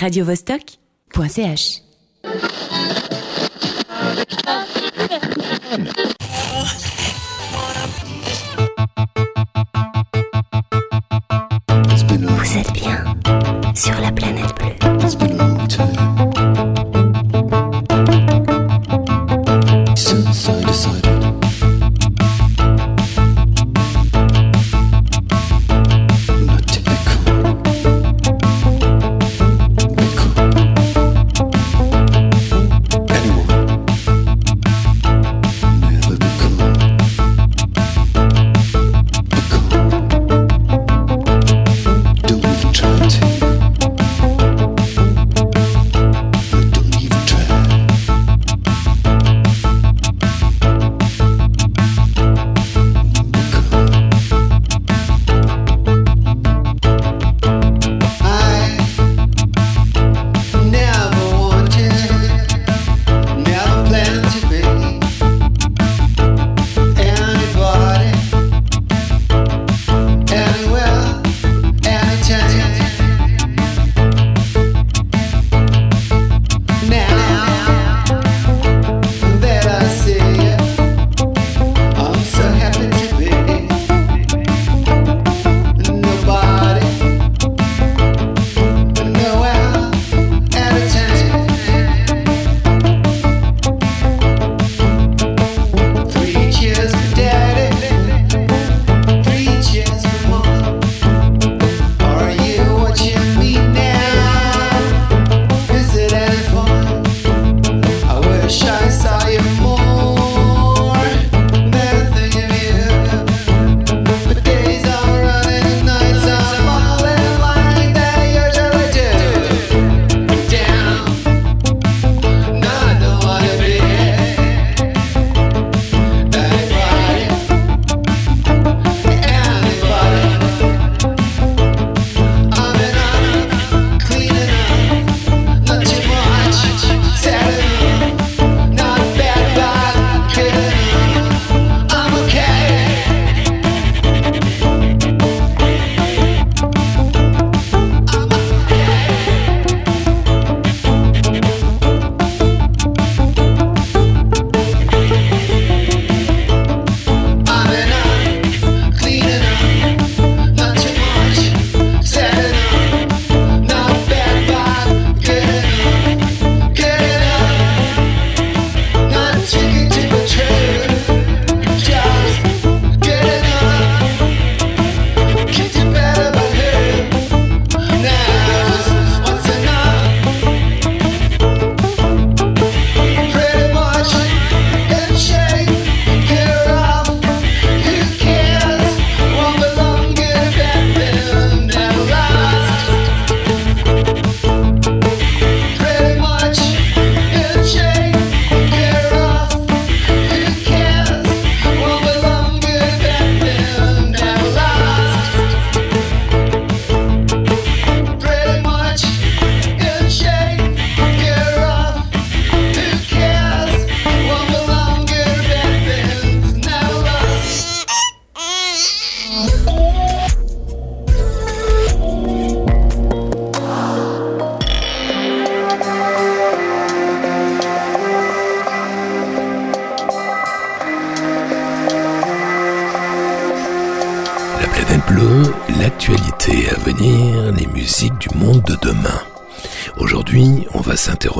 radiovostok.ch.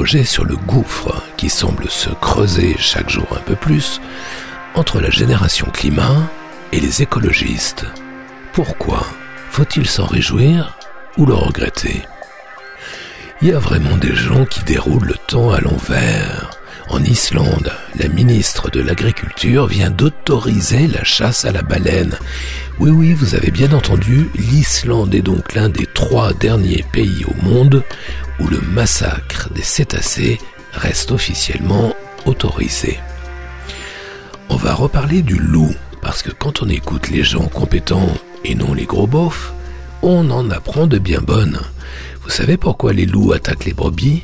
sur le gouffre qui semble se creuser chaque jour un peu plus entre la génération climat et les écologistes. Pourquoi Faut-il s'en réjouir ou le regretter? Il y a vraiment des gens qui déroulent le temps à l'envers. En Islande, la ministre de l'Agriculture vient d'autoriser la chasse à la baleine. Oui, oui, vous avez bien entendu, l'Islande est donc l'un des trois derniers pays au monde le massacre des cétacés reste officiellement autorisé. On va reparler du loup, parce que quand on écoute les gens compétents et non les gros beaufs, on en apprend de bien bonnes. Vous savez pourquoi les loups attaquent les brebis?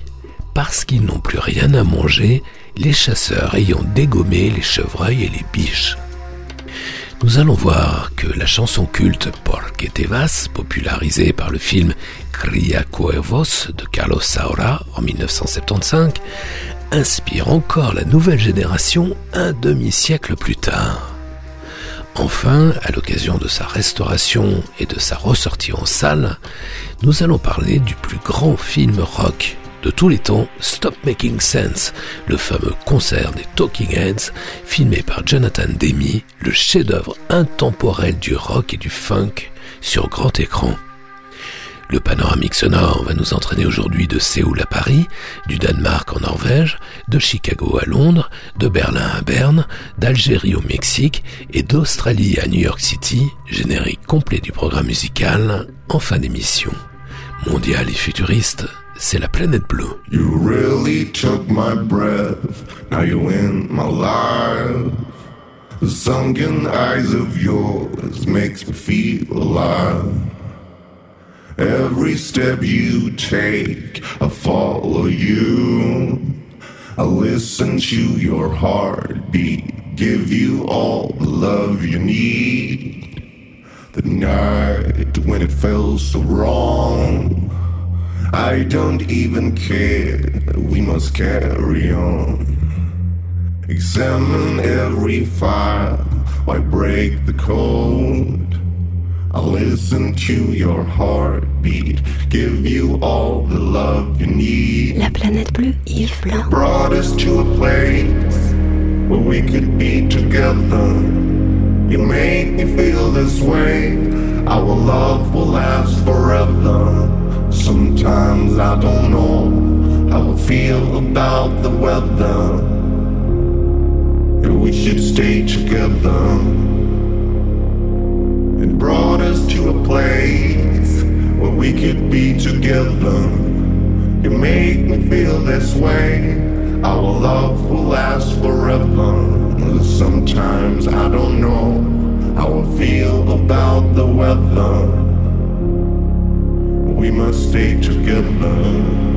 Parce qu'ils n'ont plus rien à manger, les chasseurs ayant dégommé les chevreuils et les biches. Nous allons voir que la chanson culte Porque te vas, popularisée par le film Cria de Carlos Saura en 1975, inspire encore la nouvelle génération un demi-siècle plus tard. Enfin, à l'occasion de sa restauration et de sa ressortie en salle, nous allons parler du plus grand film rock de tous les temps, Stop Making Sense, le fameux concert des Talking Heads, filmé par Jonathan Demi, le chef-d'œuvre intemporel du rock et du funk sur grand écran. Le panoramique sonore va nous entraîner aujourd'hui de Séoul à Paris, du Danemark en Norvège, de Chicago à Londres, de Berlin à Berne, d'Algérie au Mexique et d'Australie à New York City, générique complet du programme musical en fin d'émission. Mondial et futuriste, c'est la planète bleue. You really took my breath. Now you're in my life. The sunken eyes of yours makes me feel alive. Every step you take, I follow you. I listen to your heartbeat, give you all the love you need. The night when it felt so wrong, I don't even care. We must carry on. Examine every file, why break the code? I listen to your heartbeat, give you all the love you need. La planète bleue, Yves Blanc. Brought us to a place where we could be together. You make me feel this way. Our love will last forever. Sometimes I don't know how I feel about the weather. If we should stay together. It brought us to a place where we could be together. You make me feel this way. Our love will last forever. Sometimes I don't know how I feel about the weather. We must stay together.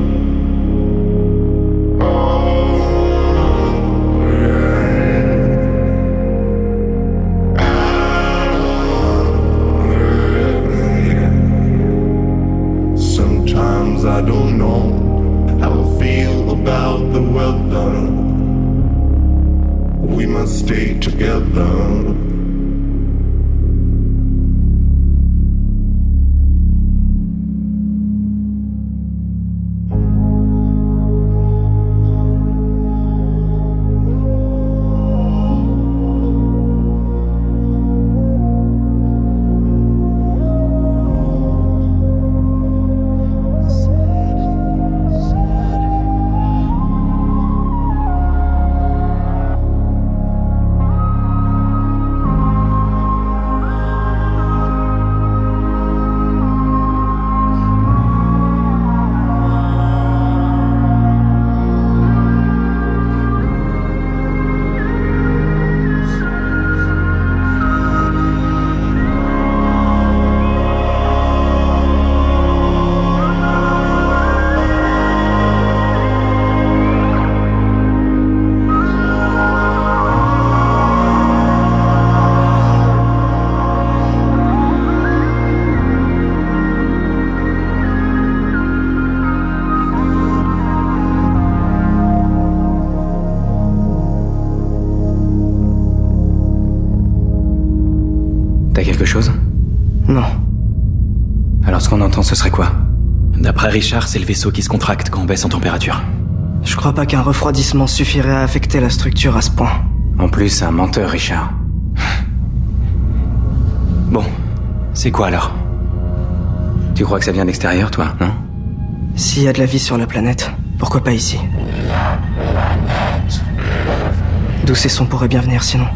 D'après Richard, c'est le vaisseau qui se contracte quand on baisse en température. Je crois pas qu'un refroidissement suffirait à affecter la structure à ce point. En plus, c'est un menteur, Richard. Bon, c'est quoi alors? Tu crois que ça vient d'extérieur, toi, non? S'il y a de la vie sur la planète, pourquoi pas ici? D'où ces sons pourraient bien venir sinon?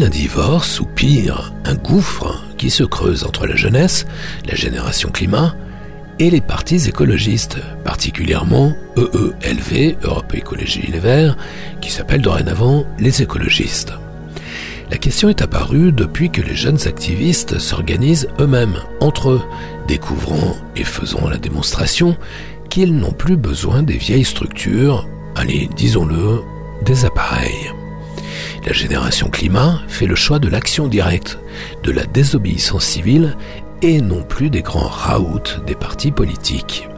Un divorce ou pire, un gouffre qui se creuse entre la jeunesse, la génération climat, et les partis écologistes, particulièrement EELV, Europe Écologie Les Verts, qui s'appellent dorénavant les écologistes. La question est apparue depuis que les jeunes activistes s'organisent eux-mêmes, entre eux, découvrant et faisant la démonstration qu'ils n'ont plus besoin des vieilles structures, allez, disons-le, des appareils. La génération climat fait le choix de l'action directe, de la désobéissance civile et non plus des grands raouts des partis politiques.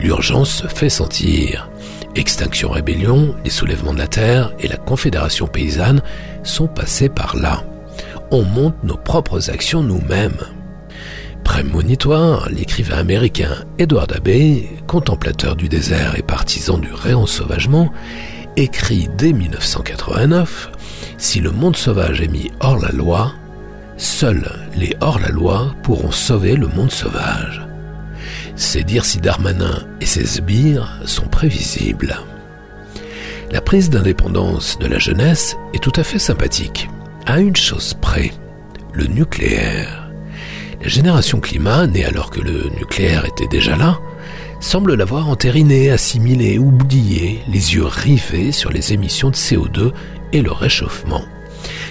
L'urgence se fait sentir. Extinction Rébellion, les soulèvements de la Terre et la Confédération paysanne sont passés par là. On monte nos propres actions nous-mêmes. Prémonitoire, l'écrivain américain Edward Abbey, contemplateur du désert et partisan du réensauvagement, écrit dès 1989 Si le monde sauvage est mis hors la loi, seuls les hors-la-loi pourront sauver le monde sauvage. C'est dire si Darmanin et ses sbires sont prévisibles. La prise d'indépendance de la jeunesse est tout à fait sympathique, à une chose près, le nucléaire. La génération climat, née alors que le nucléaire était déjà là, semble l'avoir entériné, assimilé, oublié, les yeux rivés sur les émissions de CO2 et le réchauffement.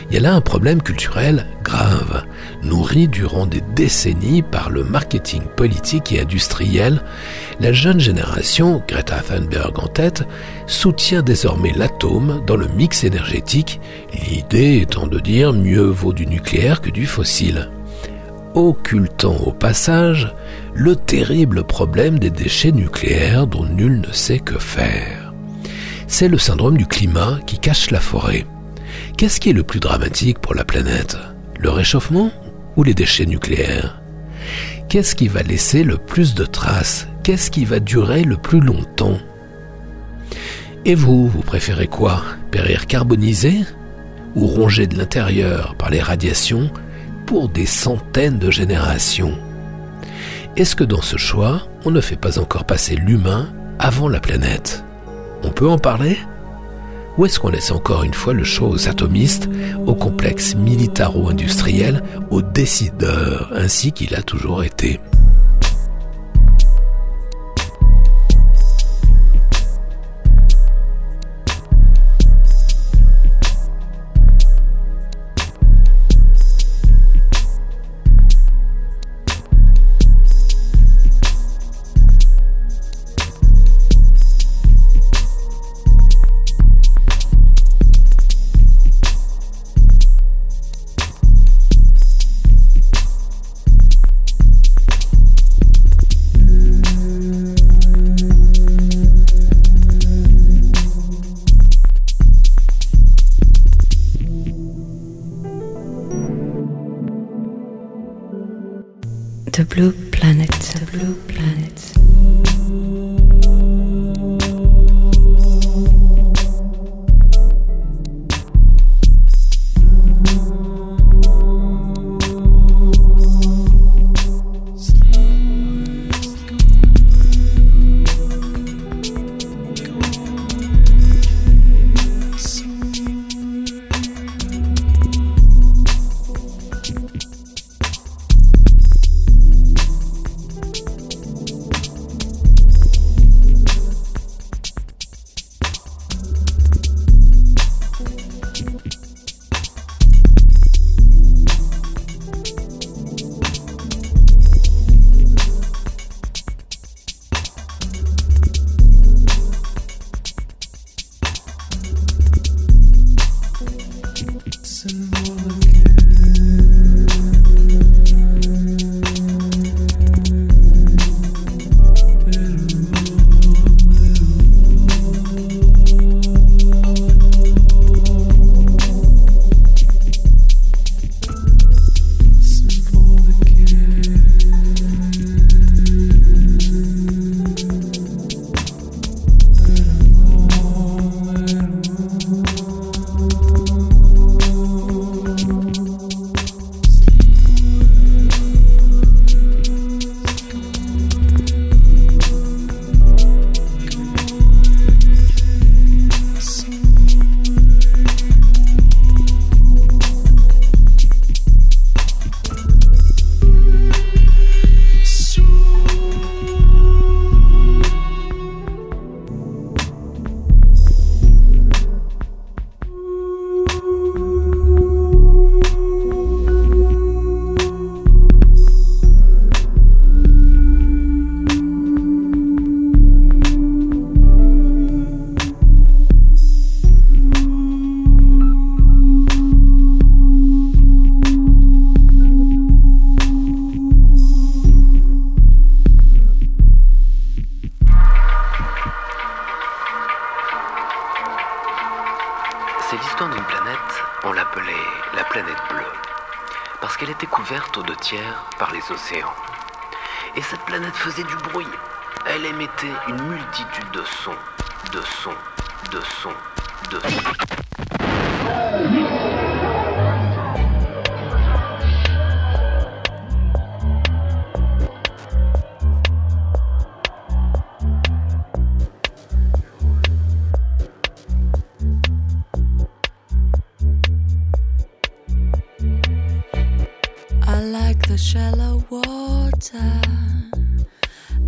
Il y a là un problème culturel grave, nourri durant des décennies par le marketing politique et industriel. La jeune génération, Greta Thunberg en tête, soutient désormais l'atome dans le mix énergétique, l'idée étant de dire mieux vaut du nucléaire que du fossile occultant au passage le terrible problème des déchets nucléaires dont nul ne sait que faire. C'est le syndrome du climat qui cache la forêt. Qu'est-ce qui est le plus dramatique pour la planète? Le réchauffement ou les déchets nucléaires? Qu'est-ce qui va laisser le plus de traces? Qu'est-ce qui va durer le plus longtemps? Et vous, vous préférez quoi? Périr carbonisé Ou rongé de l'intérieur par les radiations pour des centaines de générations? Est-ce que dans ce choix, on ne fait pas encore passer l'humain avant la planète? On peut en parler? Ou est-ce qu'on laisse encore une fois le choix aux atomistes, aux complexes militaro-industriels, aux décideurs, ainsi qu'il a toujours été? Blue Planet. The Blue Planet.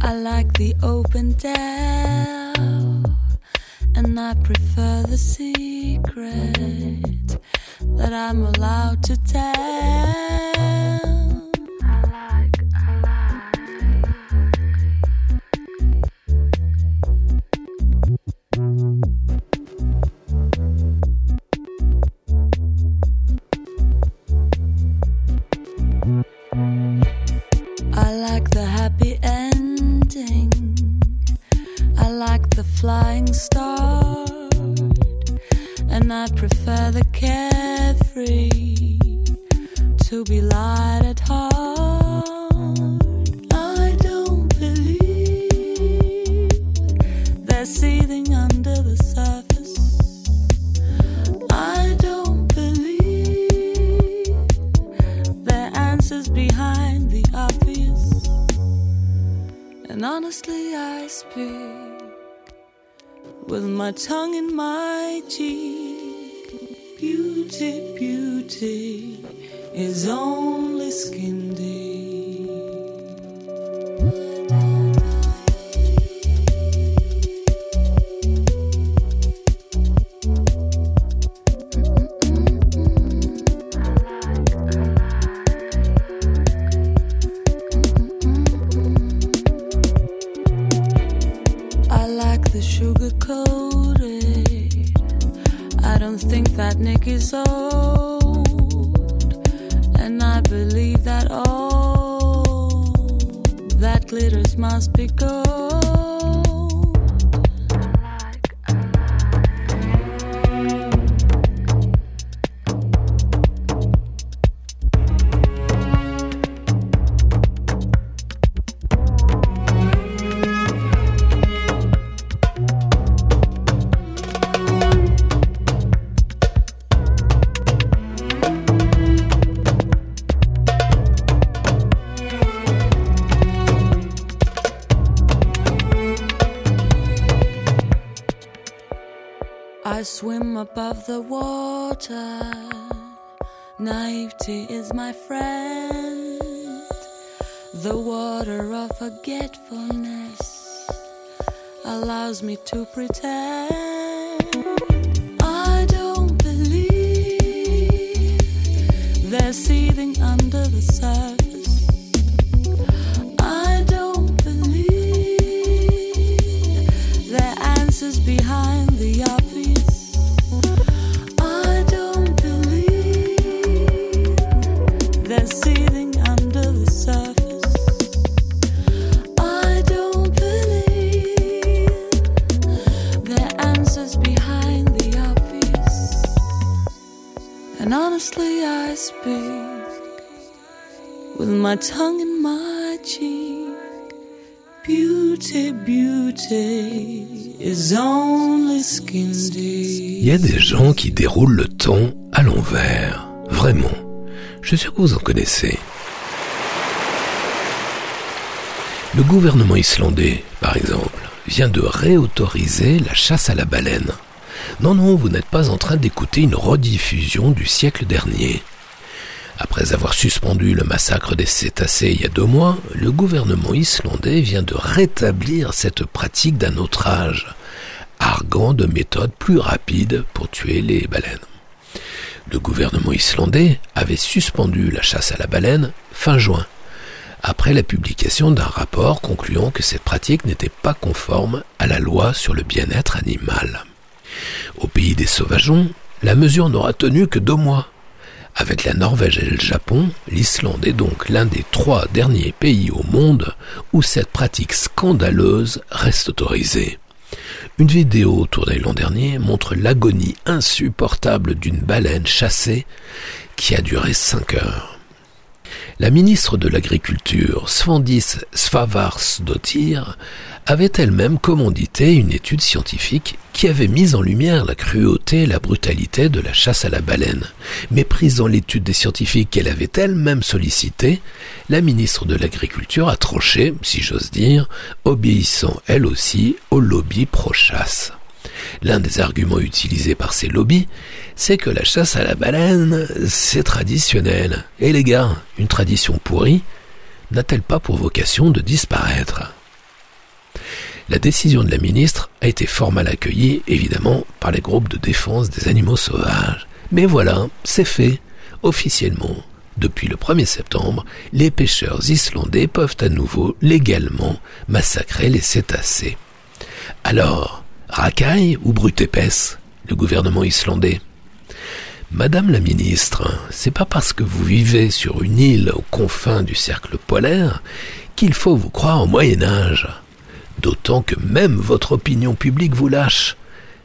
I like the open dell. And I prefer the secret that I'm allowed to tell. Above the water. Naivety is my friend. The water of forgetfulness allows me to pretend. I don't believe they're seething under the surface. I don't believe there answers behind the obvious. My tongue in my cheek. Beauty, beauty only skin deep. Il y a des gens qui déroulent le temps à l'envers. Vraiment. Je suis sûr que vous en connaissez. Le gouvernement islandais, par exemple, vient de réautoriser la chasse à la baleine. Non, non, vous n'êtes pas en train d'écouter une rediffusion du siècle dernier. Après avoir suspendu le massacre des cétacés il y a deux mois, le gouvernement islandais vient de rétablir cette pratique d'un autre âge, arguant de méthodes plus rapides pour tuer les baleines. Le gouvernement islandais avait suspendu la chasse à la baleine fin juin, après la publication d'un rapport concluant que cette pratique n'était pas conforme à la loi sur le bien-être animal. Au pays des sauvageons, la mesure n'aura tenu que deux mois. Avec la Norvège et le Japon, l'Islande est donc l'un des trois derniers pays au monde où cette pratique scandaleuse reste autorisée. Une vidéo tournée l'an dernier montre l'agonie insupportable d'une baleine chassée qui a duré 5 heures. La ministre de l'Agriculture, Svandis Svavarsdottir, avait elle-même commandité une étude scientifique qui avait mis en lumière la cruauté et la brutalité de la chasse à la baleine. Méprisant l'étude des scientifiques qu'elle avait elle-même sollicitée, la ministre de l'Agriculture a tranché, si j'ose dire, obéissant elle aussi au lobby pro-chasse. L'un des arguments utilisés par ces lobbies, c'est que la chasse à la baleine, c'est traditionnel. Et les gars, une tradition pourrie n'a-t-elle pas pour vocation de disparaître? La décision de la ministre a été fort mal accueillie, évidemment, par les groupes de défense des animaux sauvages. Mais voilà, c'est fait, officiellement. Depuis le 1er septembre, les pêcheurs islandais peuvent à nouveau légalement massacrer les cétacés. Alors, racaille ou brute épaisse, le gouvernement islandais? Madame la ministre, c'est pas parce que vous vivez sur une île aux confins du cercle polaire qu'il faut vous croire au Moyen Âge. D'autant que même votre opinion publique vous lâche.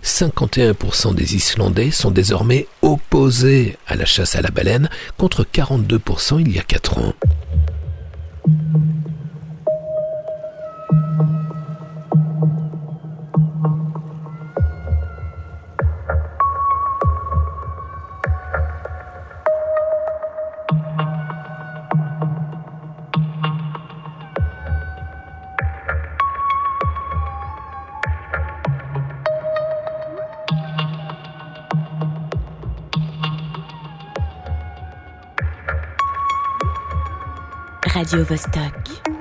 51% des Islandais sont désormais opposés à la chasse à la baleine contre 42% il y a 4 ans. Radio Vostok.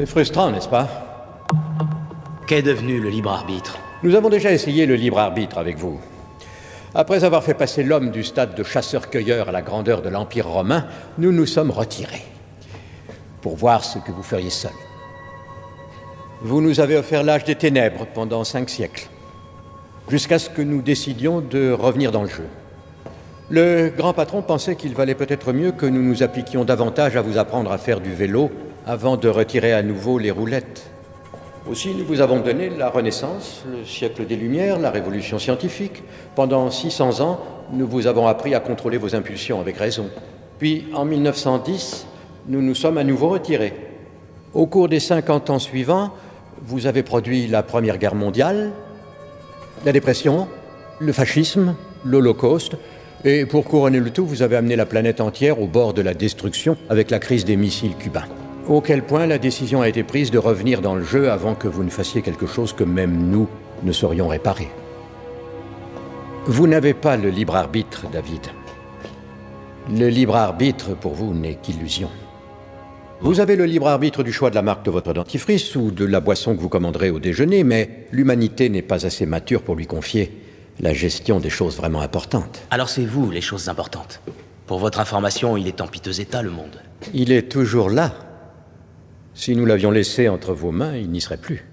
C'est frustrant, n'est-ce pas? Qu'est devenu le libre arbitre? Nous avons déjà essayé le libre arbitre avec vous. Après avoir fait passer l'homme du stade de chasseur-cueilleur à la grandeur de l'Empire romain, nous nous sommes retirés pour voir ce que vous feriez seul. Vous nous avez offert l'âge des ténèbres pendant cinq siècles, jusqu'à ce que nous décidions de revenir dans le jeu. Le grand patron pensait qu'il valait peut-être mieux que nous nous appliquions davantage à vous apprendre à faire du vélo avant de retirer à nouveau les roulettes. Aussi, nous vous avons donné la Renaissance, le siècle des Lumières, la Révolution scientifique. Pendant 600 ans, nous vous avons appris à contrôler vos impulsions avec raison. Puis, en 1910, nous nous sommes à nouveau retirés. Au cours des 50 ans suivants, vous avez produit la Première Guerre mondiale, la dépression, le fascisme, l'Holocauste, et pour couronner le tout, vous avez amené la planète entière au bord de la destruction avec la crise des missiles cubains. Auquel point la décision a été prise de revenir dans le jeu avant que vous ne fassiez quelque chose que même nous ne saurions réparer? Vous n'avez pas le libre arbitre, David. Le libre arbitre, pour vous, n'est qu'illusion. Vous avez le libre arbitre du choix de la marque de votre dentifrice ou de la boisson que vous commanderez au déjeuner, mais l'humanité n'est pas assez mature pour lui confier la gestion des choses vraiment importantes. Alors c'est vous les choses importantes. Pour votre information, il est en piteux état le monde. Il est toujours là. Si nous l'avions laissé entre vos mains, il n'y serait plus.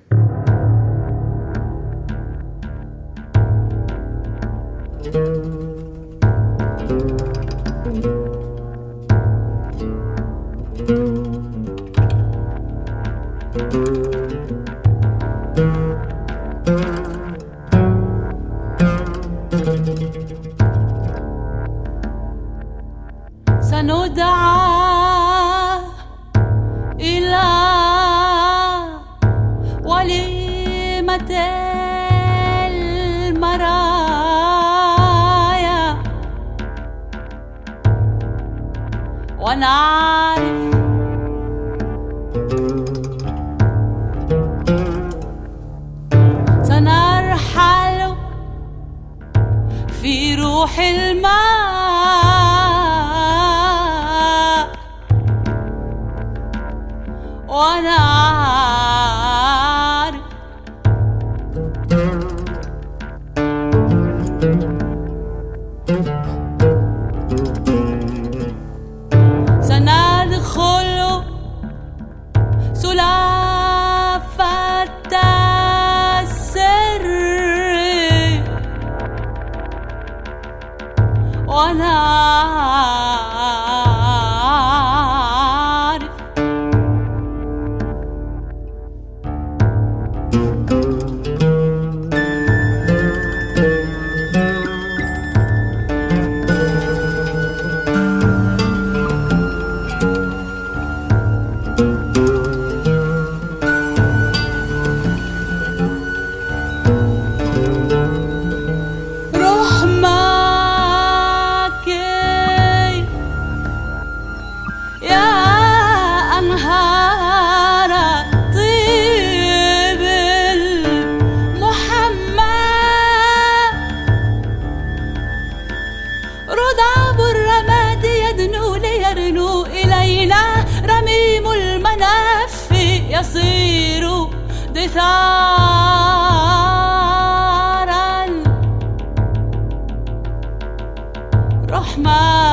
My.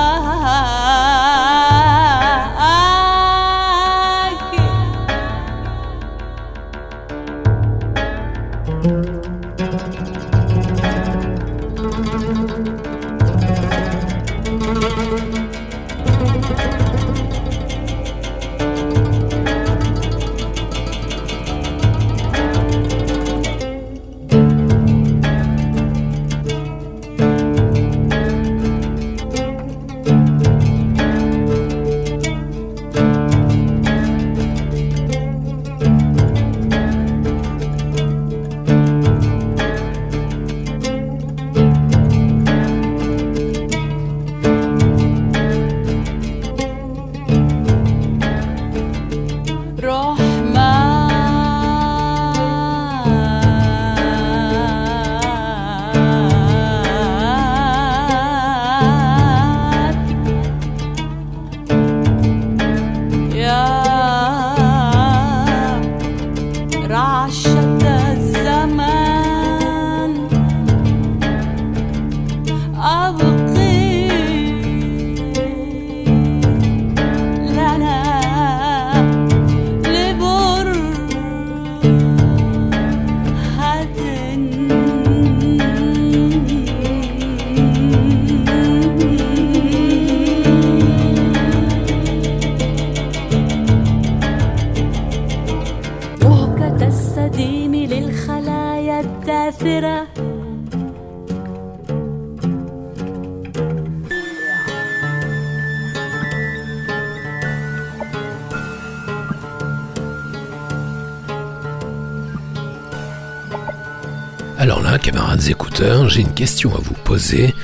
Écouteurs, j'ai une question à vous poser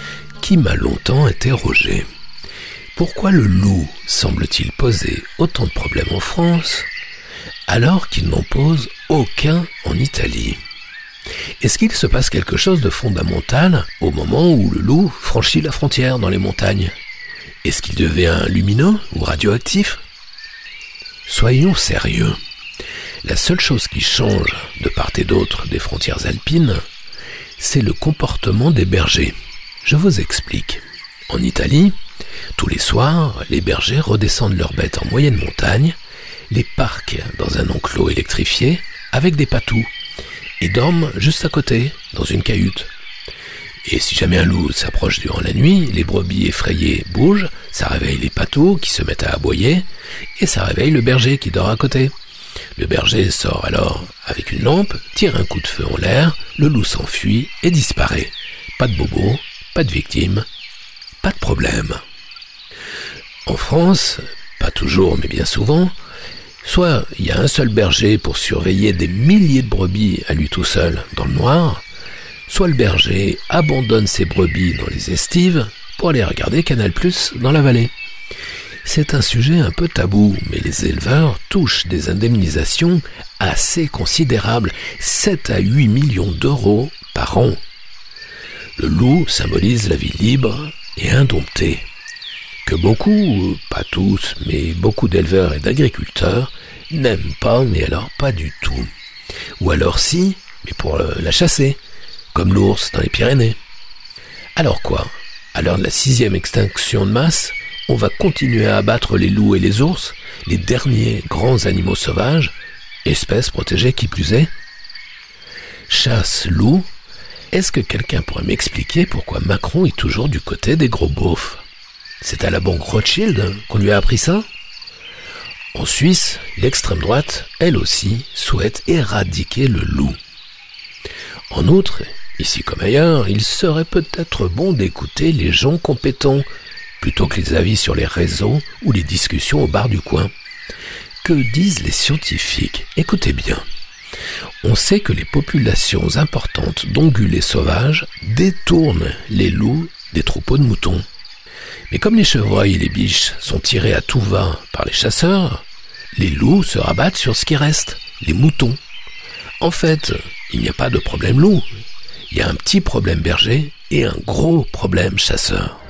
qui m'a longtemps interrogé. Pourquoi le loup semble-t-il poser autant de problèmes en France alors qu'il n'en pose aucun en Italie? Est-ce qu'il se passe quelque chose de fondamental au moment où le loup franchit la frontière dans les montagnes? Est-ce qu'il devient lumineux ou radioactif? Soyons sérieux. La seule chose qui change de part et d'autre des frontières alpines, c'est le comportement des bergers. Je vous explique. En Italie, tous les soirs, les bergers redescendent leurs bêtes en moyenne montagne, les parquent dans un enclos électrifié avec des patous et dorment juste à côté, dans une cahute. Et si jamais un loup s'approche durant la nuit, les brebis effrayées bougent, ça réveille les patous qui se mettent à aboyer, et ça réveille le berger qui dort à côté. Le berger sort alors avec une lampe, tire un coup de feu en l'air, le loup s'enfuit et disparaît. Pas de bobo, pas de victime, pas de problème. En France, pas toujours mais bien souvent, soit il y a un seul berger pour surveiller des milliers de brebis à lui tout seul dans le noir, soit le berger abandonne ses brebis dans les estives pour aller regarder Canal Plus dans la vallée. C'est un sujet un peu tabou, mais les éleveurs touchent des indemnisations assez considérables, 7 à 8 millions d'euros par an. Le loup symbolise la vie libre et indomptée, que beaucoup, pas tous, mais beaucoup d'éleveurs et d'agriculteurs n'aiment pas, mais alors pas du tout. Ou alors si, mais pour la chasser, comme l'ours dans les Pyrénées. Alors quoi? À l'heure de la sixième extinction de masse, on va continuer à abattre les loups et les ours, les derniers grands animaux sauvages, espèces protégées qui plus est. Chasse loup, est-ce que quelqu'un pourrait m'expliquer pourquoi Macron est toujours du côté des gros beaufs? C'est à la banque Rothschild qu'on lui a appris ça? En Suisse, l'extrême droite, elle aussi, souhaite éradiquer le loup. En outre, ici comme ailleurs, il serait peut-être bon d'écouter les gens compétents plutôt que les avis sur les réseaux ou les discussions au bar du coin. Que disent les scientifiques? Écoutez bien. On sait que les populations importantes d'ongulés sauvages détournent les loups des troupeaux de moutons. Mais comme les chevreuils et les biches sont tirés à tout va par les chasseurs, les loups se rabattent sur ce qui reste, les moutons. En fait, il n'y a pas de problème loup. Il y a un petit problème berger et un gros problème chasseur.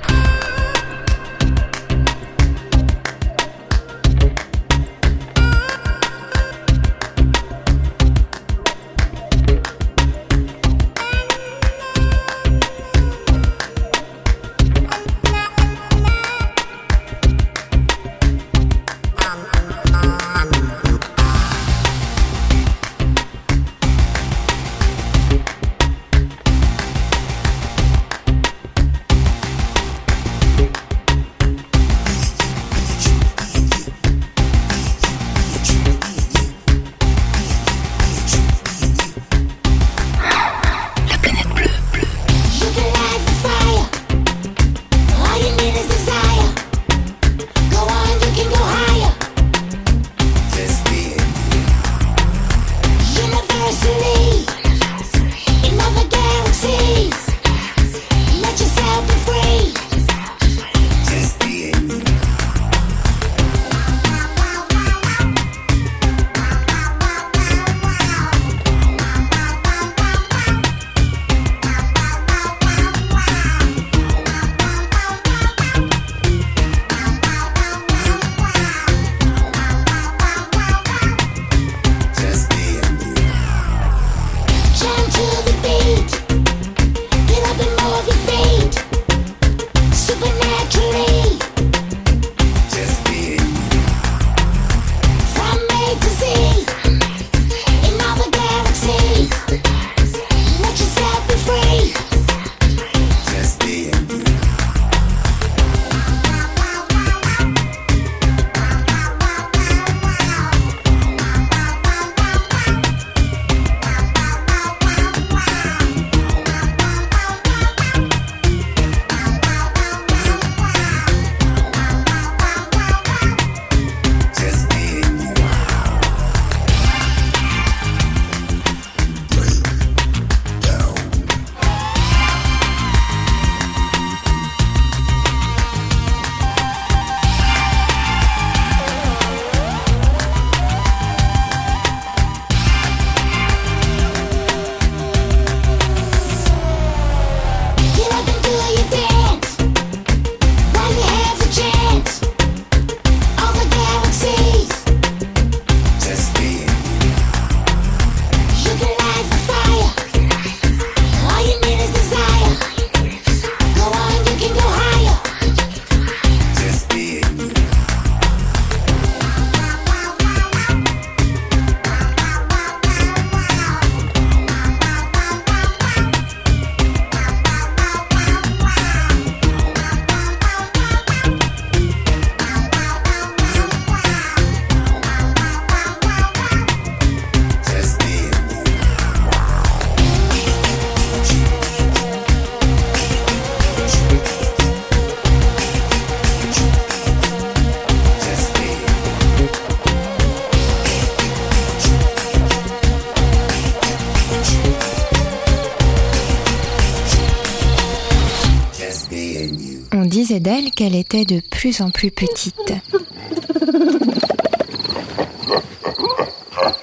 qu'elle était de plus en plus petite.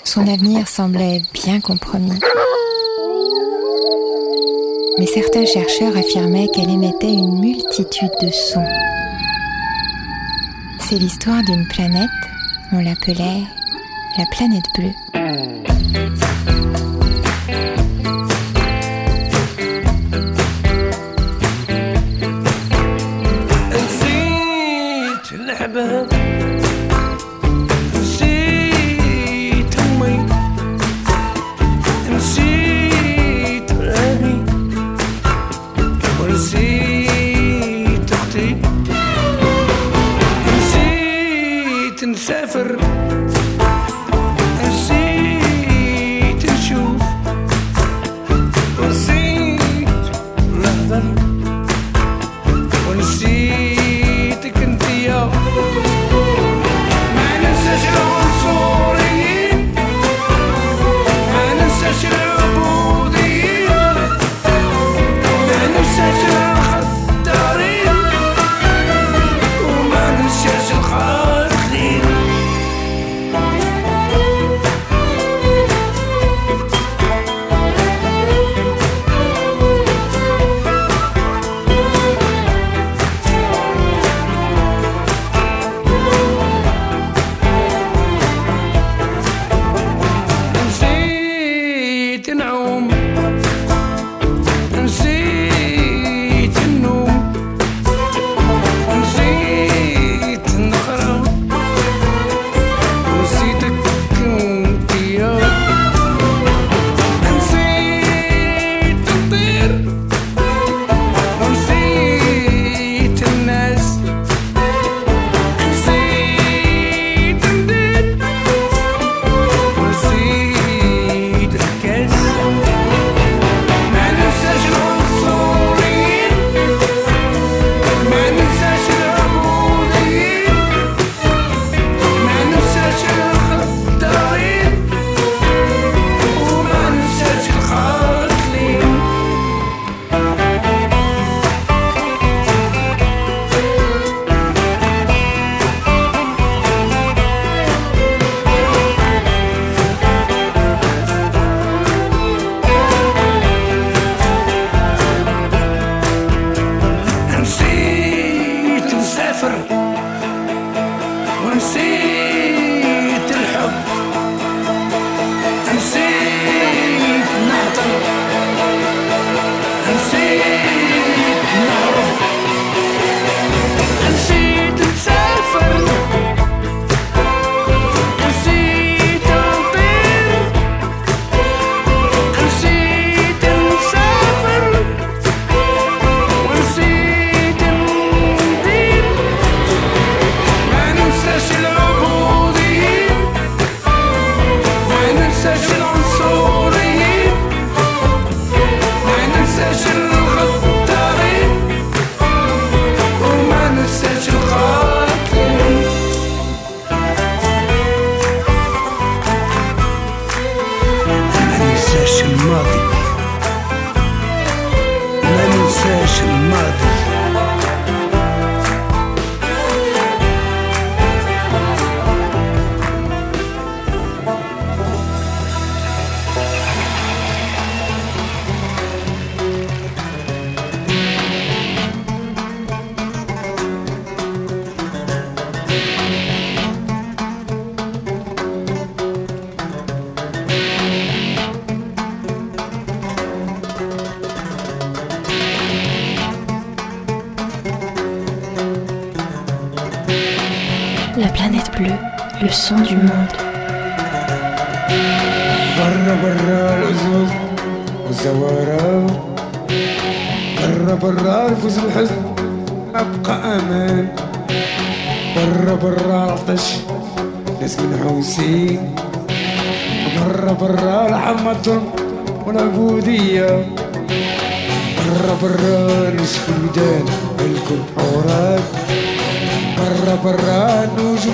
Son avenir semblait bien compromis. Mais certains chercheurs affirmaient qu'elle émettait une multitude de sons. C'est l'histoire d'une planète, on l'appelait la planète bleue.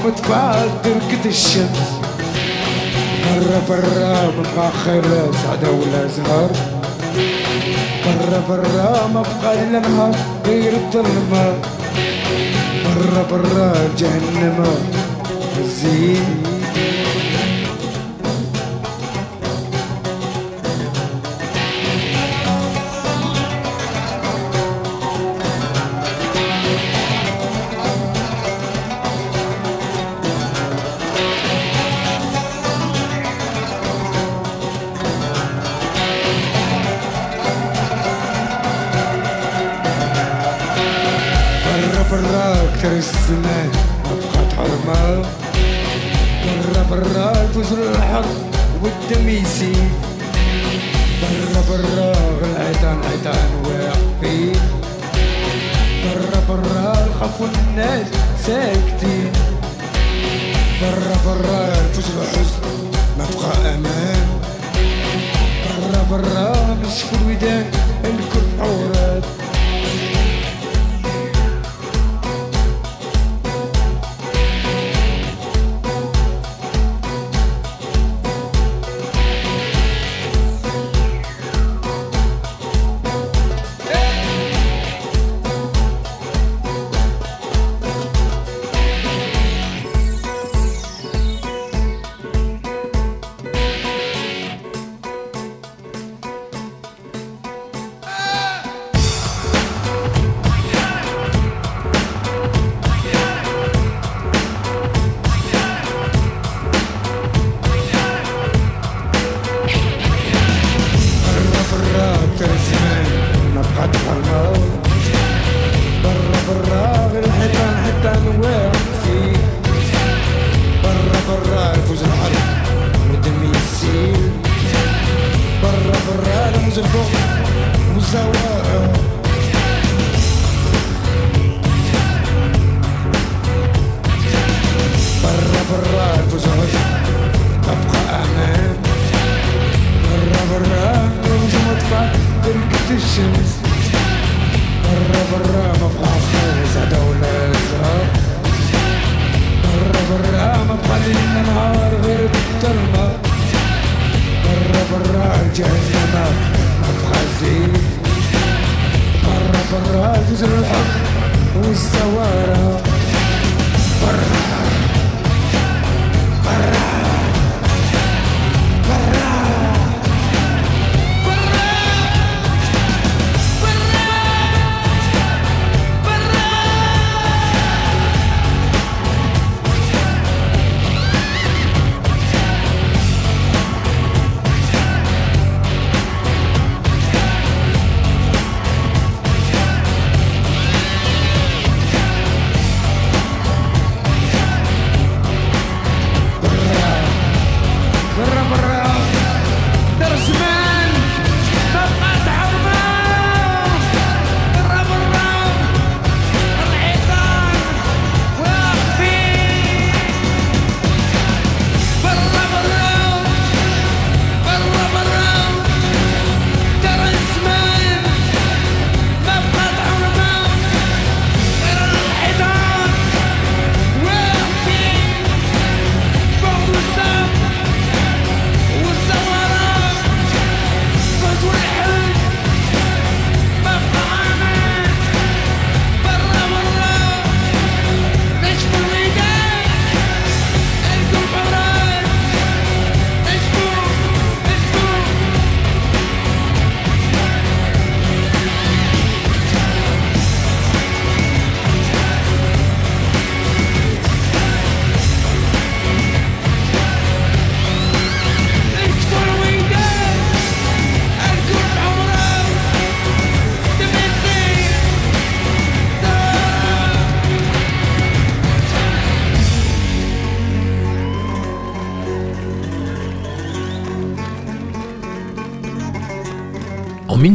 متفائل تركت الشمس. برا برا مبقى خير سعدة ولا زهر. برا برا مبقى إلا نهار غير الظلمة برا برا جهنم الزين ما بقات حرمة برا برا يفوز الحرب والدم يسيل برا برا العيطان عيطان واقفين. برا برا الخوف الناس ساكتين. برا برا يفوز الحزن ما بقى أمان. برا برا نشف الودان.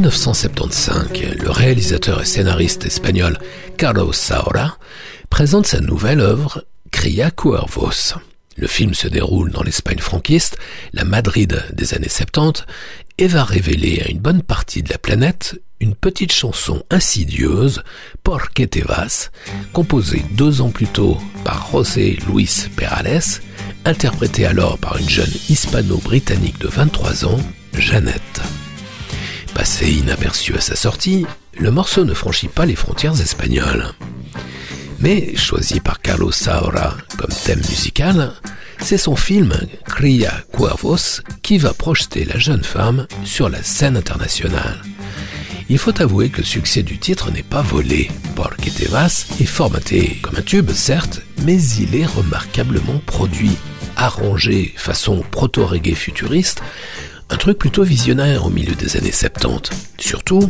1975, le réalisateur et scénariste espagnol Carlos Saura présente sa nouvelle œuvre Cria Cuervos. Le film se déroule dans l'Espagne franquiste, la Madrid des années 70, et va révéler à une bonne partie de la planète une petite chanson insidieuse, Por que te vas, composée deux ans plus tôt par José Luis Perales, interprétée alors par une jeune hispano-britannique de 23 ans, Jeannette. Passé inaperçu à sa sortie, le morceau ne franchit pas les frontières espagnoles. Mais choisi par Carlos Saura comme thème musical, c'est son film Cria Cuervos qui va projeter la jeune femme sur la scène internationale. Il faut avouer que le succès du titre n'est pas volé. Porque te vas est formaté comme un tube, certes, mais il est remarquablement produit, arrangé façon proto-reggae futuriste, un truc plutôt visionnaire au milieu des années 70. Surtout,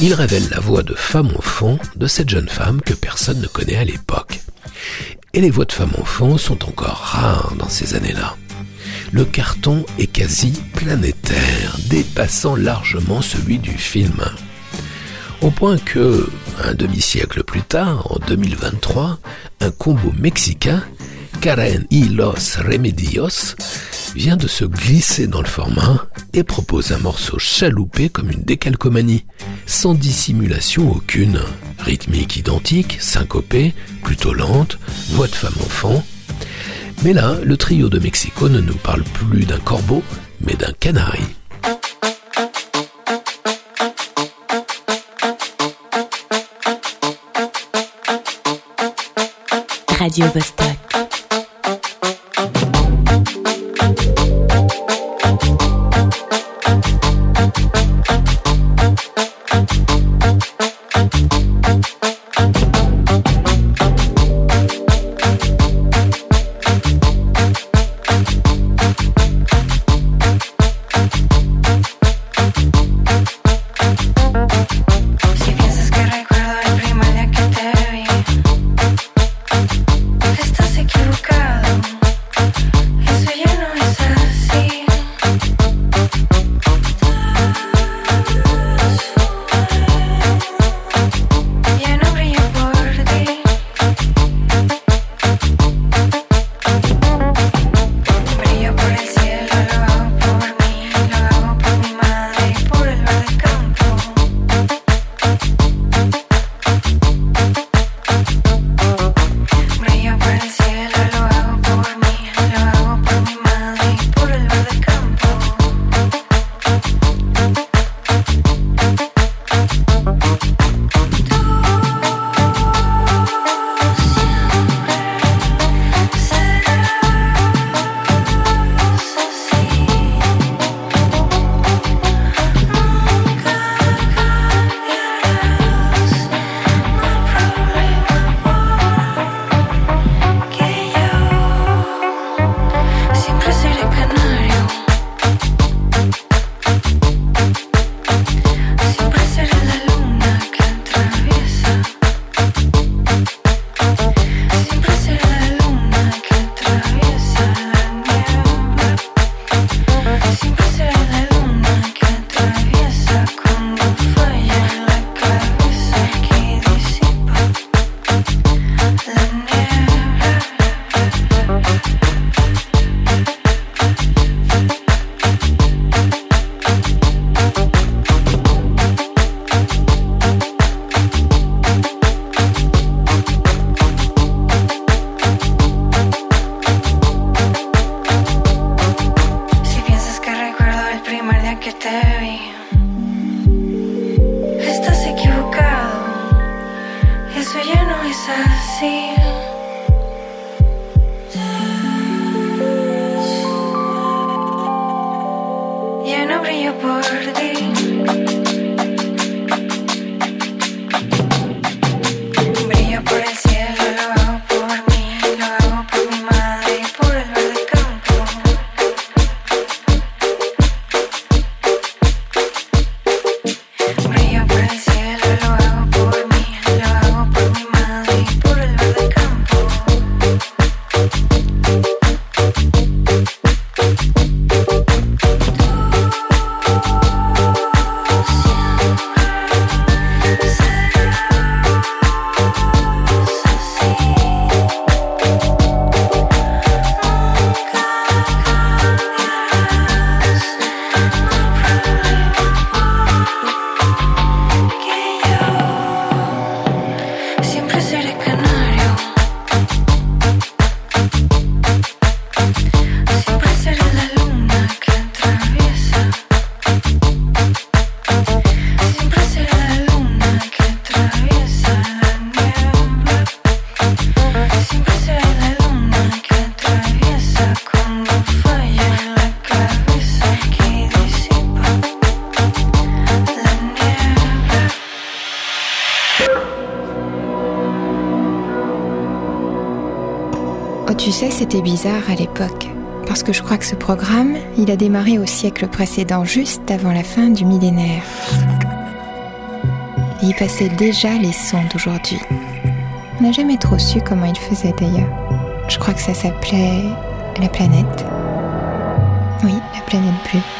il révèle la voix de femme enfant de cette jeune femme que personne ne connaît à l'époque. Et les voix de femmes enfants sont encore rares dans ces années-là. Le carton est quasi planétaire, dépassant largement celui du film. Au point que, un demi-siècle plus tard, en 2023, un combo mexicain, Karen y los Remedios, vient de se glisser dans le format et propose un morceau chaloupé comme une décalcomanie, sans dissimulation aucune. Rythmique identique, syncopée, plutôt lente, voix de femme-enfant. Mais là, le trio de Mexico ne nous parle plus d'un corbeau, mais d'un canari. Radio Vostok. À l'époque. Parce que je crois que ce programme, il a démarré au siècle précédent, juste avant la fin du millénaire. Et il passait déjà les sons d'aujourd'hui. On n'a jamais trop su comment il faisait d'ailleurs. Je crois que ça s'appelait la planète. Oui, la planète bleue.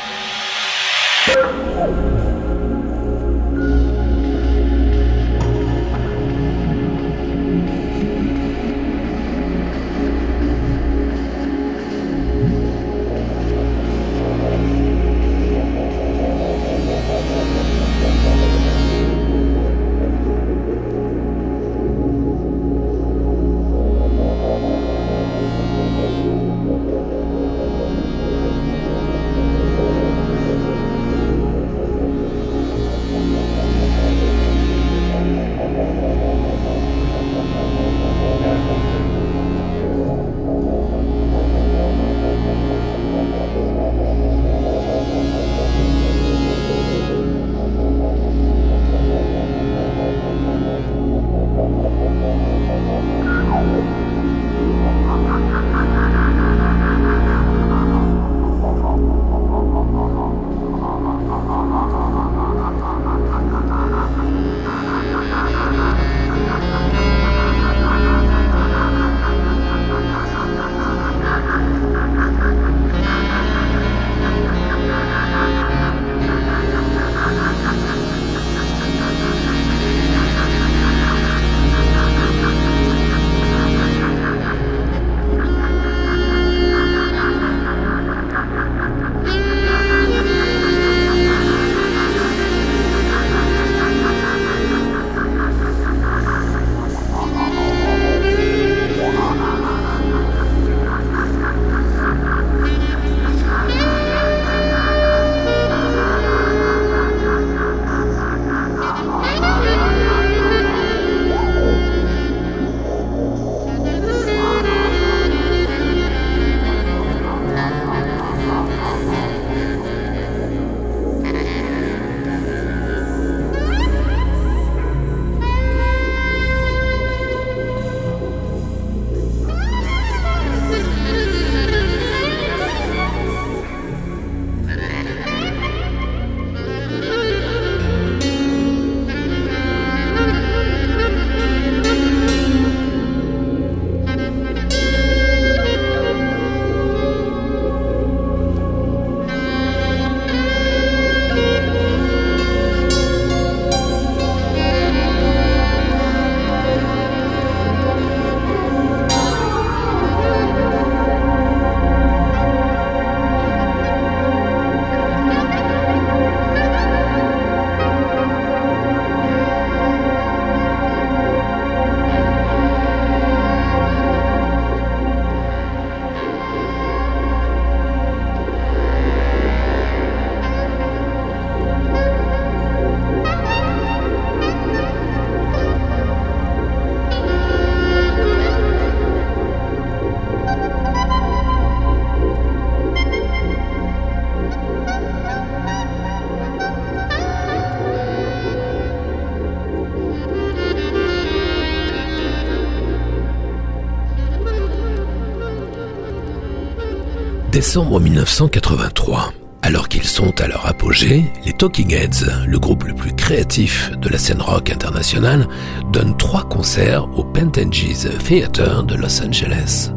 Décembre 1983. Alors qu'ils sont à leur apogée, les Talking Heads, le groupe le plus créatif de la scène rock internationale, donnent trois concerts au Pentanges Theater de Los Angeles.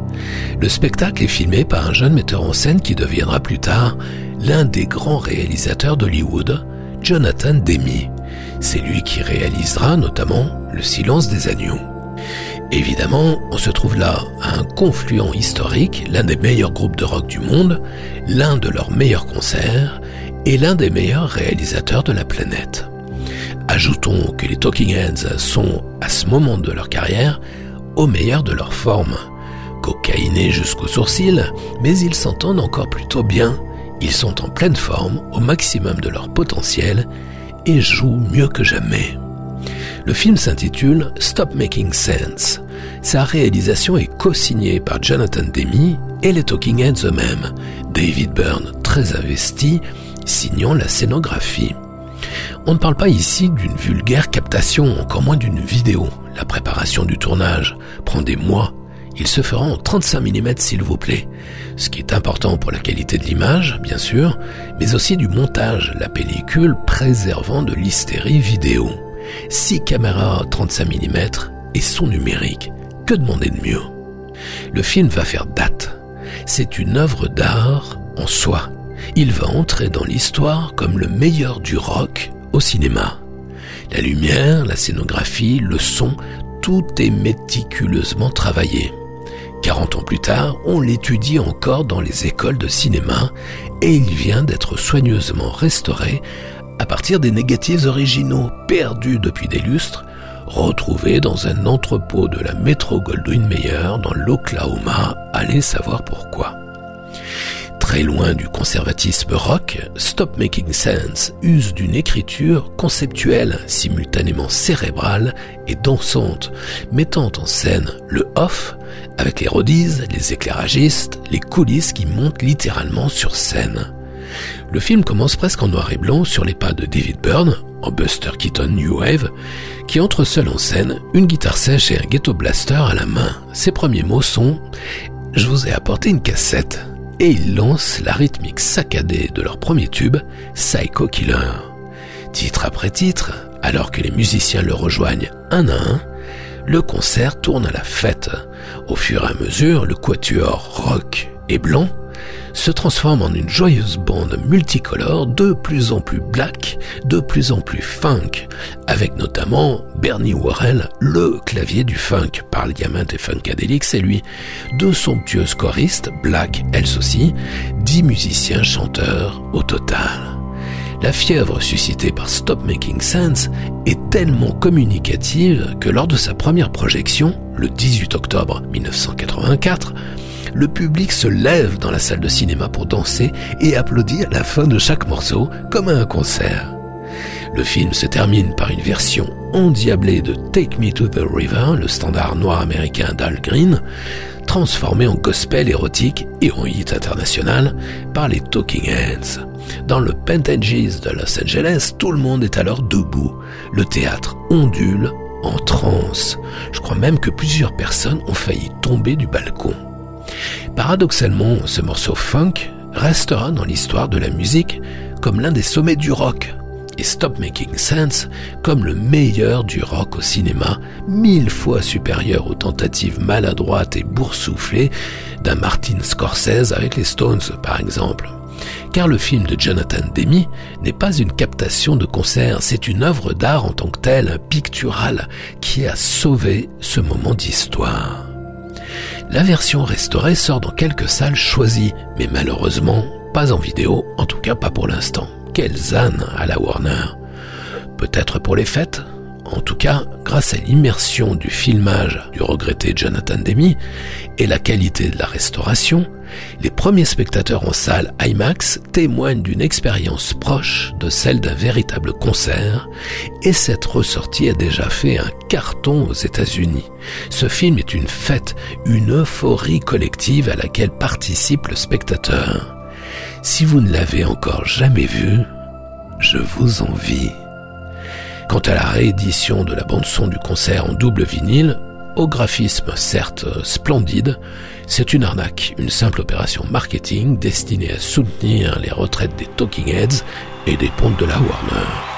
Le spectacle est filmé par un jeune metteur en scène qui deviendra plus tard l'un des grands réalisateurs d'Hollywood, Jonathan Demi. C'est lui qui réalisera notamment Le silence des agneaux. Évidemment, on se trouve là à un confluent historique, l'un des meilleurs groupes de rock du monde, l'un de leurs meilleurs concerts et l'un des meilleurs réalisateurs de la planète. Ajoutons que les Talking Heads sont, à ce moment de leur carrière, au meilleur de leur forme. Cocaïnés jusqu'aux sourcils, mais ils s'entendent encore plutôt bien. Ils sont en pleine forme, au maximum de leur potentiel, et jouent mieux que jamais. Le film s'intitule Stop Making Sense. Sa réalisation est co-signée par Jonathan Demi et les Talking Heads eux-mêmes, David Byrne, très investi, signant la scénographie. On ne parle pas ici d'une vulgaire captation, encore moins d'une vidéo. La préparation du tournage prend des mois. il se fera en 35 mm s'il vous plaît, ce qui est important pour la qualité de l'image, bien sûr, mais aussi du montage, la pellicule préservant de l'hystérie vidéo. 6 caméras 35 mm et son numérique. Que demander de mieux Le film va faire date. C'est une œuvre d'art en soi. Il va entrer dans l'histoire comme le meilleur du rock au cinéma. La lumière, la scénographie, le son, tout est méticuleusement travaillé. 40 ans plus tard, on l'étudie encore dans les écoles de cinéma et il vient d'être soigneusement restauré à partir des négatifs originaux perdus depuis des lustres, retrouvés dans un entrepôt de la Metro Goldwyn Mayer dans l'Oklahoma, allez savoir pourquoi. Très loin du conservatisme rock, Stop Making Sense use d'une écriture conceptuelle, simultanément cérébrale et dansante, mettant en scène le off avec les rodises, les éclairagistes, les coulisses qui montent littéralement sur scène. Le film commence presque en noir et blanc sur les pas de David Byrne, en Buster Keaton New Wave, qui entre seul en scène, une guitare sèche et un ghetto blaster à la main. Ses premiers mots sont ⁇ Je vous ai apporté une cassette ⁇ et il lance la rythmique saccadée de leur premier tube, Psycho Killer. Titre après titre, alors que les musiciens le rejoignent un à un, le concert tourne à la fête. Au fur et à mesure, le quatuor rock et blanc se transforme en une joyeuse bande multicolore de plus en plus black, de plus en plus funk, avec notamment Bernie Worrell, le clavier du funk par Diamant et Funkadelic, c'est lui, deux somptueuses choristes, black elles aussi, dix musiciens chanteurs au total. La fièvre suscitée par Stop Making Sense est tellement communicative que lors de sa première projection, le 18 octobre 1984, le public se lève dans la salle de cinéma pour danser et applaudir à la fin de chaque morceau comme à un concert. Le film se termine par une version endiablée de Take Me to the River, le standard noir américain d'Al Green, transformé en gospel érotique et en hit international par les Talking Heads. Dans le Pentages de Los Angeles, tout le monde est alors debout. Le théâtre ondule en transe. Je crois même que plusieurs personnes ont failli tomber du balcon. Paradoxalement, ce morceau funk restera dans l'histoire de la musique comme l'un des sommets du rock et Stop Making Sense comme le meilleur du rock au cinéma, mille fois supérieur aux tentatives maladroites et boursouflées d'un Martin Scorsese avec les Stones par exemple. Car le film de Jonathan Demi n'est pas une captation de concert, c'est une œuvre d'art en tant que telle, picturale, qui a sauvé ce moment d'histoire. La version restaurée sort dans quelques salles choisies, mais malheureusement pas en vidéo, en tout cas pas pour l'instant. Quelle âne à la Warner. Peut-être pour les fêtes? En tout cas, grâce à l'immersion du filmage du regretté Jonathan Demi et la qualité de la restauration, les premiers spectateurs en salle IMAX témoignent d'une expérience proche de celle d'un véritable concert et cette ressortie a déjà fait un carton aux États-Unis. Ce film est une fête, une euphorie collective à laquelle participe le spectateur. Si vous ne l'avez encore jamais vu, je vous envie. Quant à la réédition de la bande-son du concert en double vinyle, au graphisme certes splendide, c'est une arnaque, une simple opération marketing destinée à soutenir les retraites des Talking Heads et des pontes de la Warner.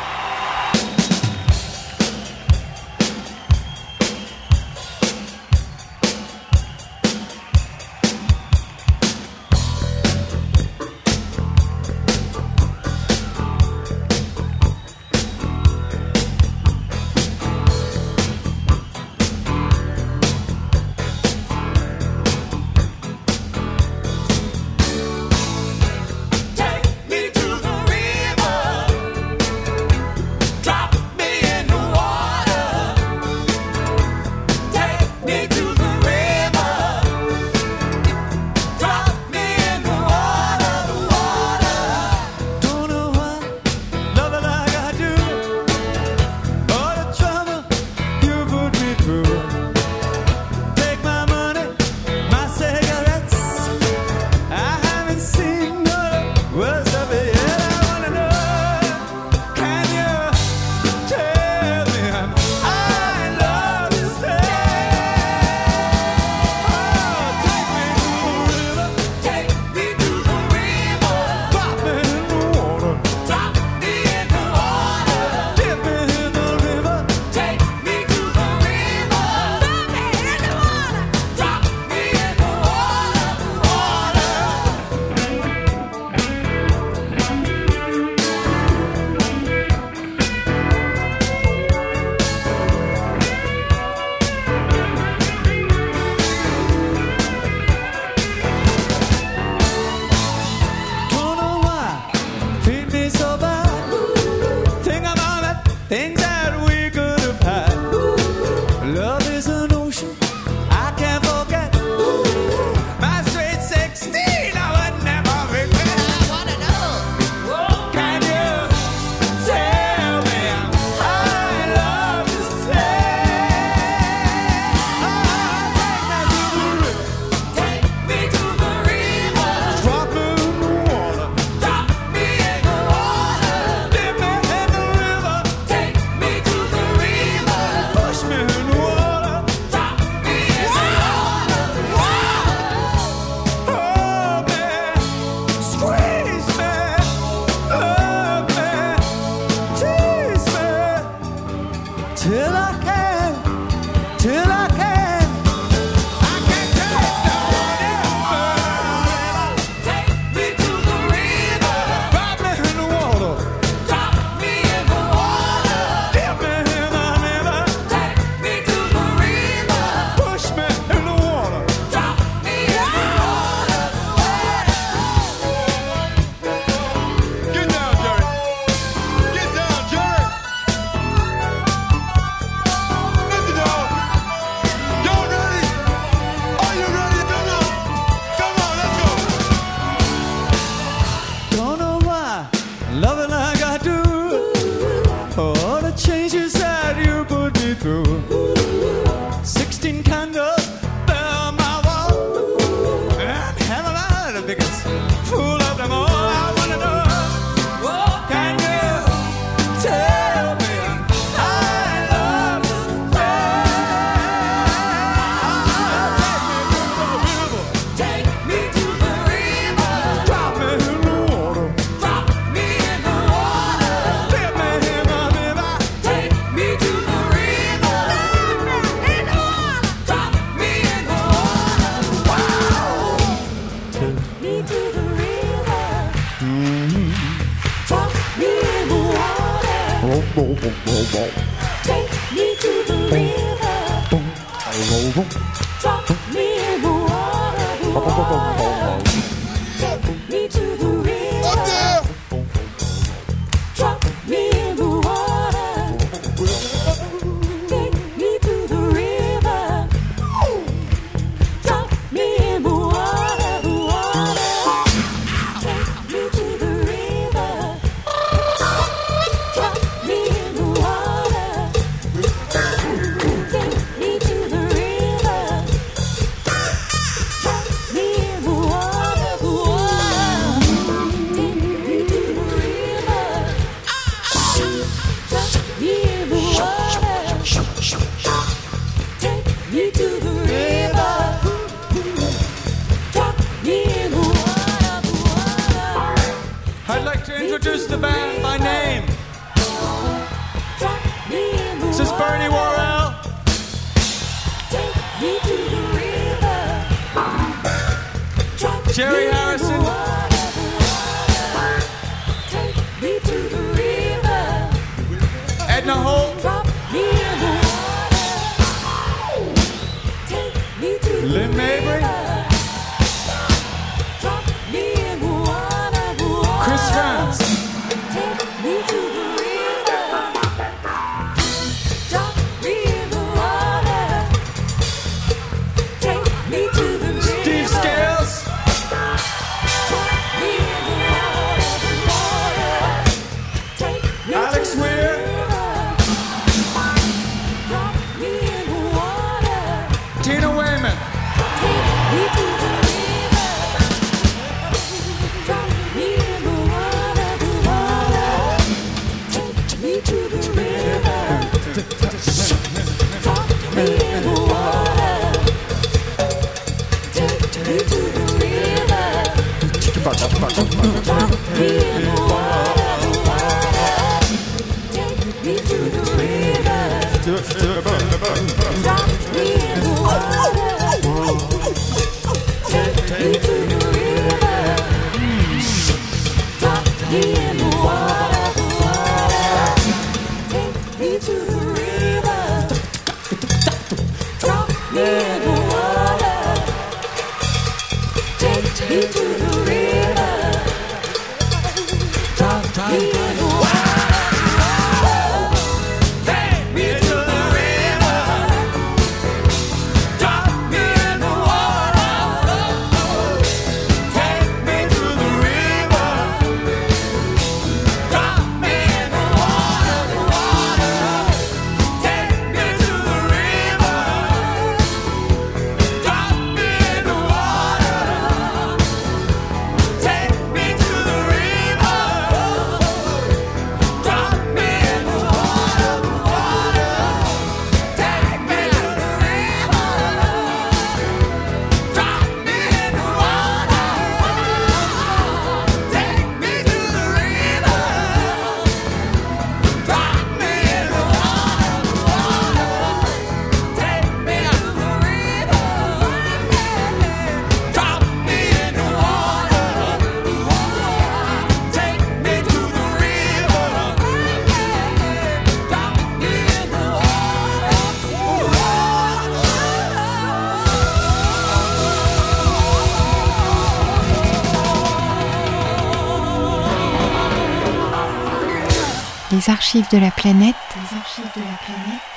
Archives de la planète.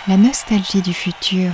La nostalgie du futur.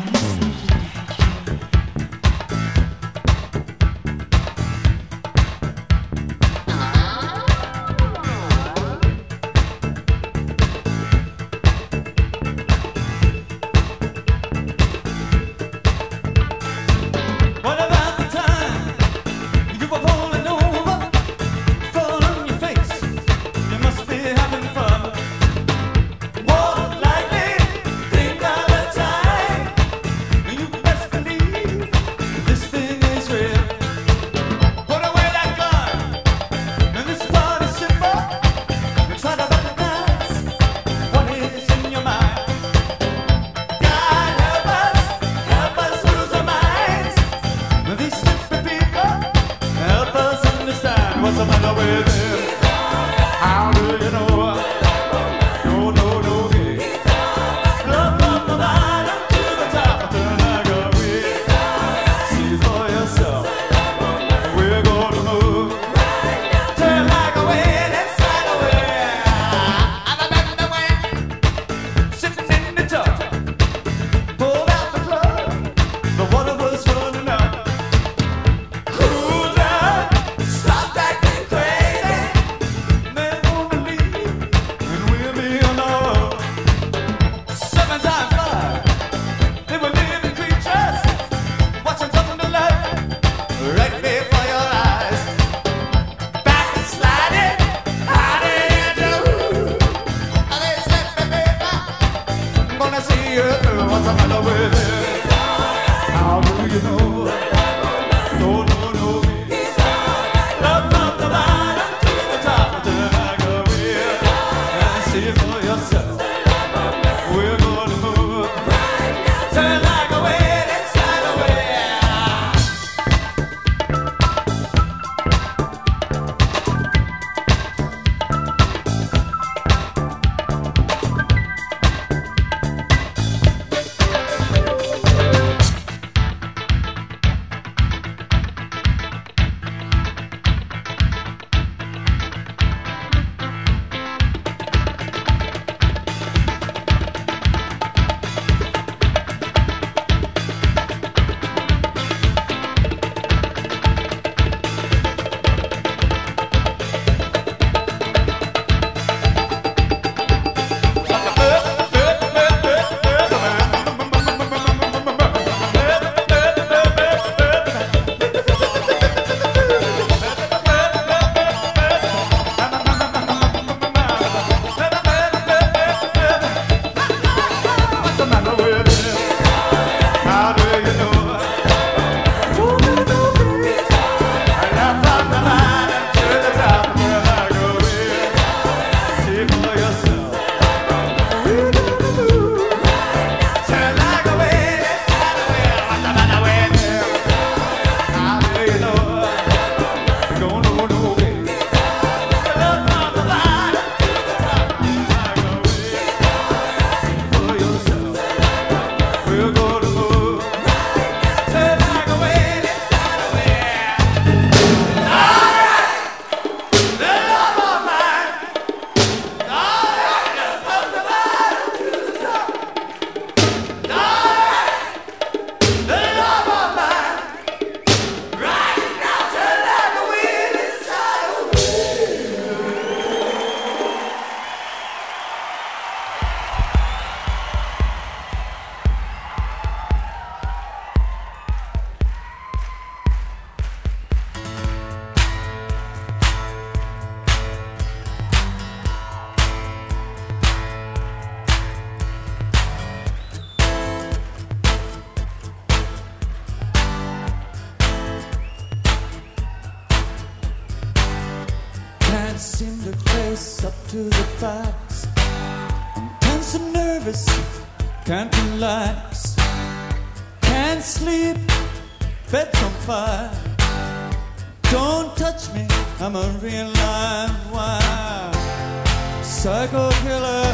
psycho killer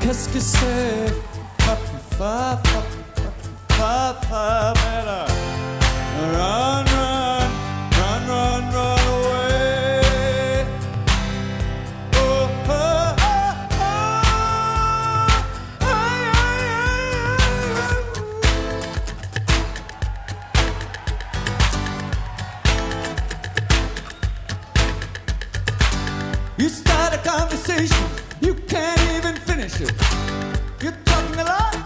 Qu'est-ce que c'est pop pop pop pop pop, better Run run finish. You can't even finish it. You're talking a lot,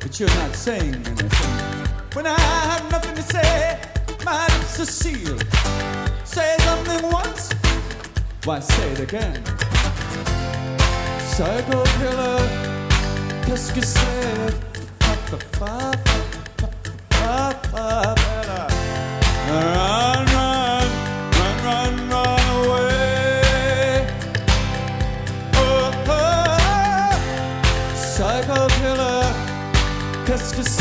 but you're not saying anything. When I have nothing to say, my lips are sealed. Say something once, why say it again? Psycho killer, qu'est-ce que c'est? Cause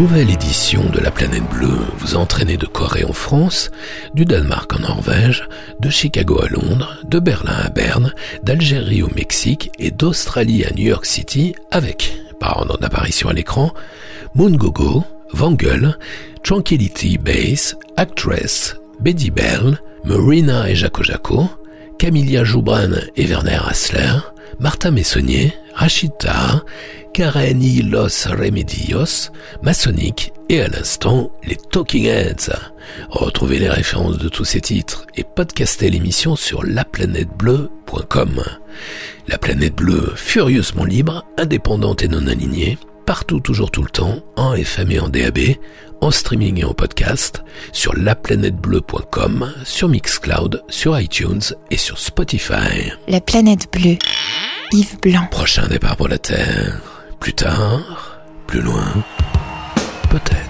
nouvelle édition de la planète bleue vous a entraîné de Corée en France, du Danemark en Norvège, de Chicago à Londres, de Berlin à Berne, d'Algérie au Mexique et d'Australie à New York City avec, par ordre d'apparition à l'écran, Moon Gogo, Vangel, Tranquility Base, Actress, Betty Bell, Marina et Jaco Jaco, Camilla Joubran et Werner Hassler, Martha Messonnier, Rachid Taha, Karen y Los Remedios, Masonic et à l'instant les Talking Heads. Retrouvez les références de tous ces titres et podcastez l'émission sur laplanètebleu.com. La planète bleue, furieusement libre, indépendante et non alignée, partout, toujours, tout le temps, en FM et en DAB, en streaming et en podcast, sur laplanètebleu.com, sur Mixcloud, sur iTunes et sur Spotify. La planète bleue. Yves Blanc. Prochain départ pour la Terre. Plus tard, plus loin, peut-être.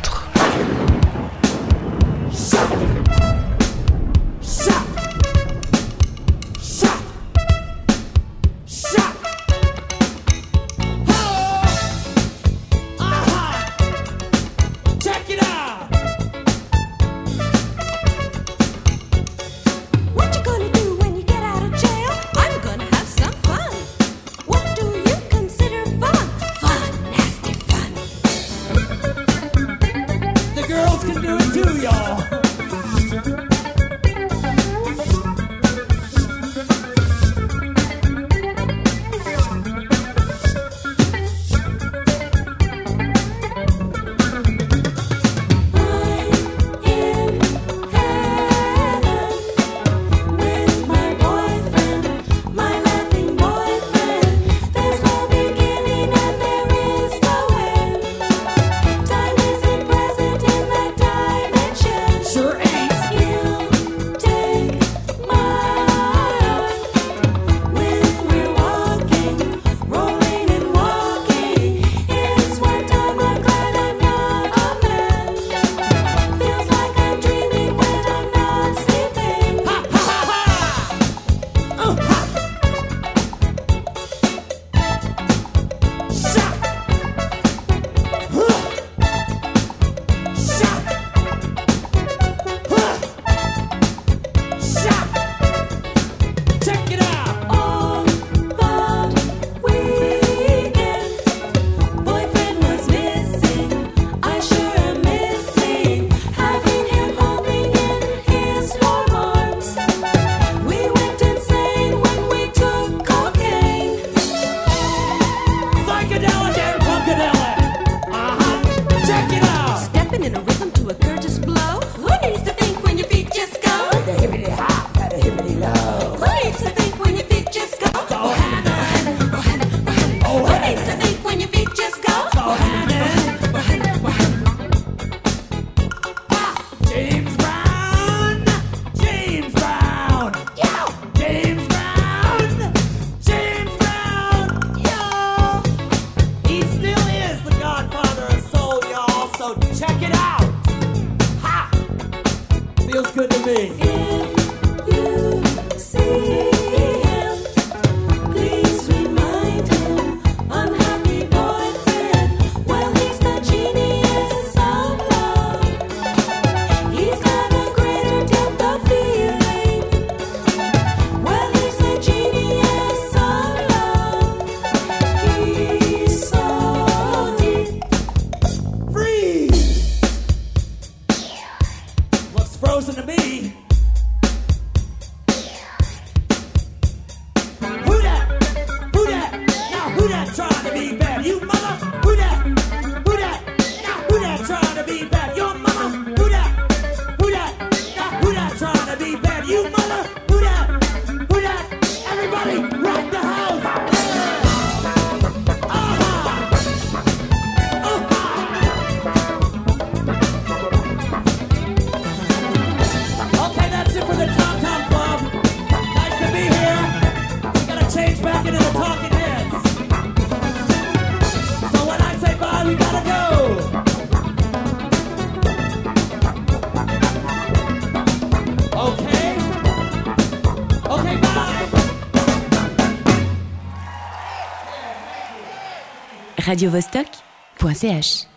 radiovostok.ch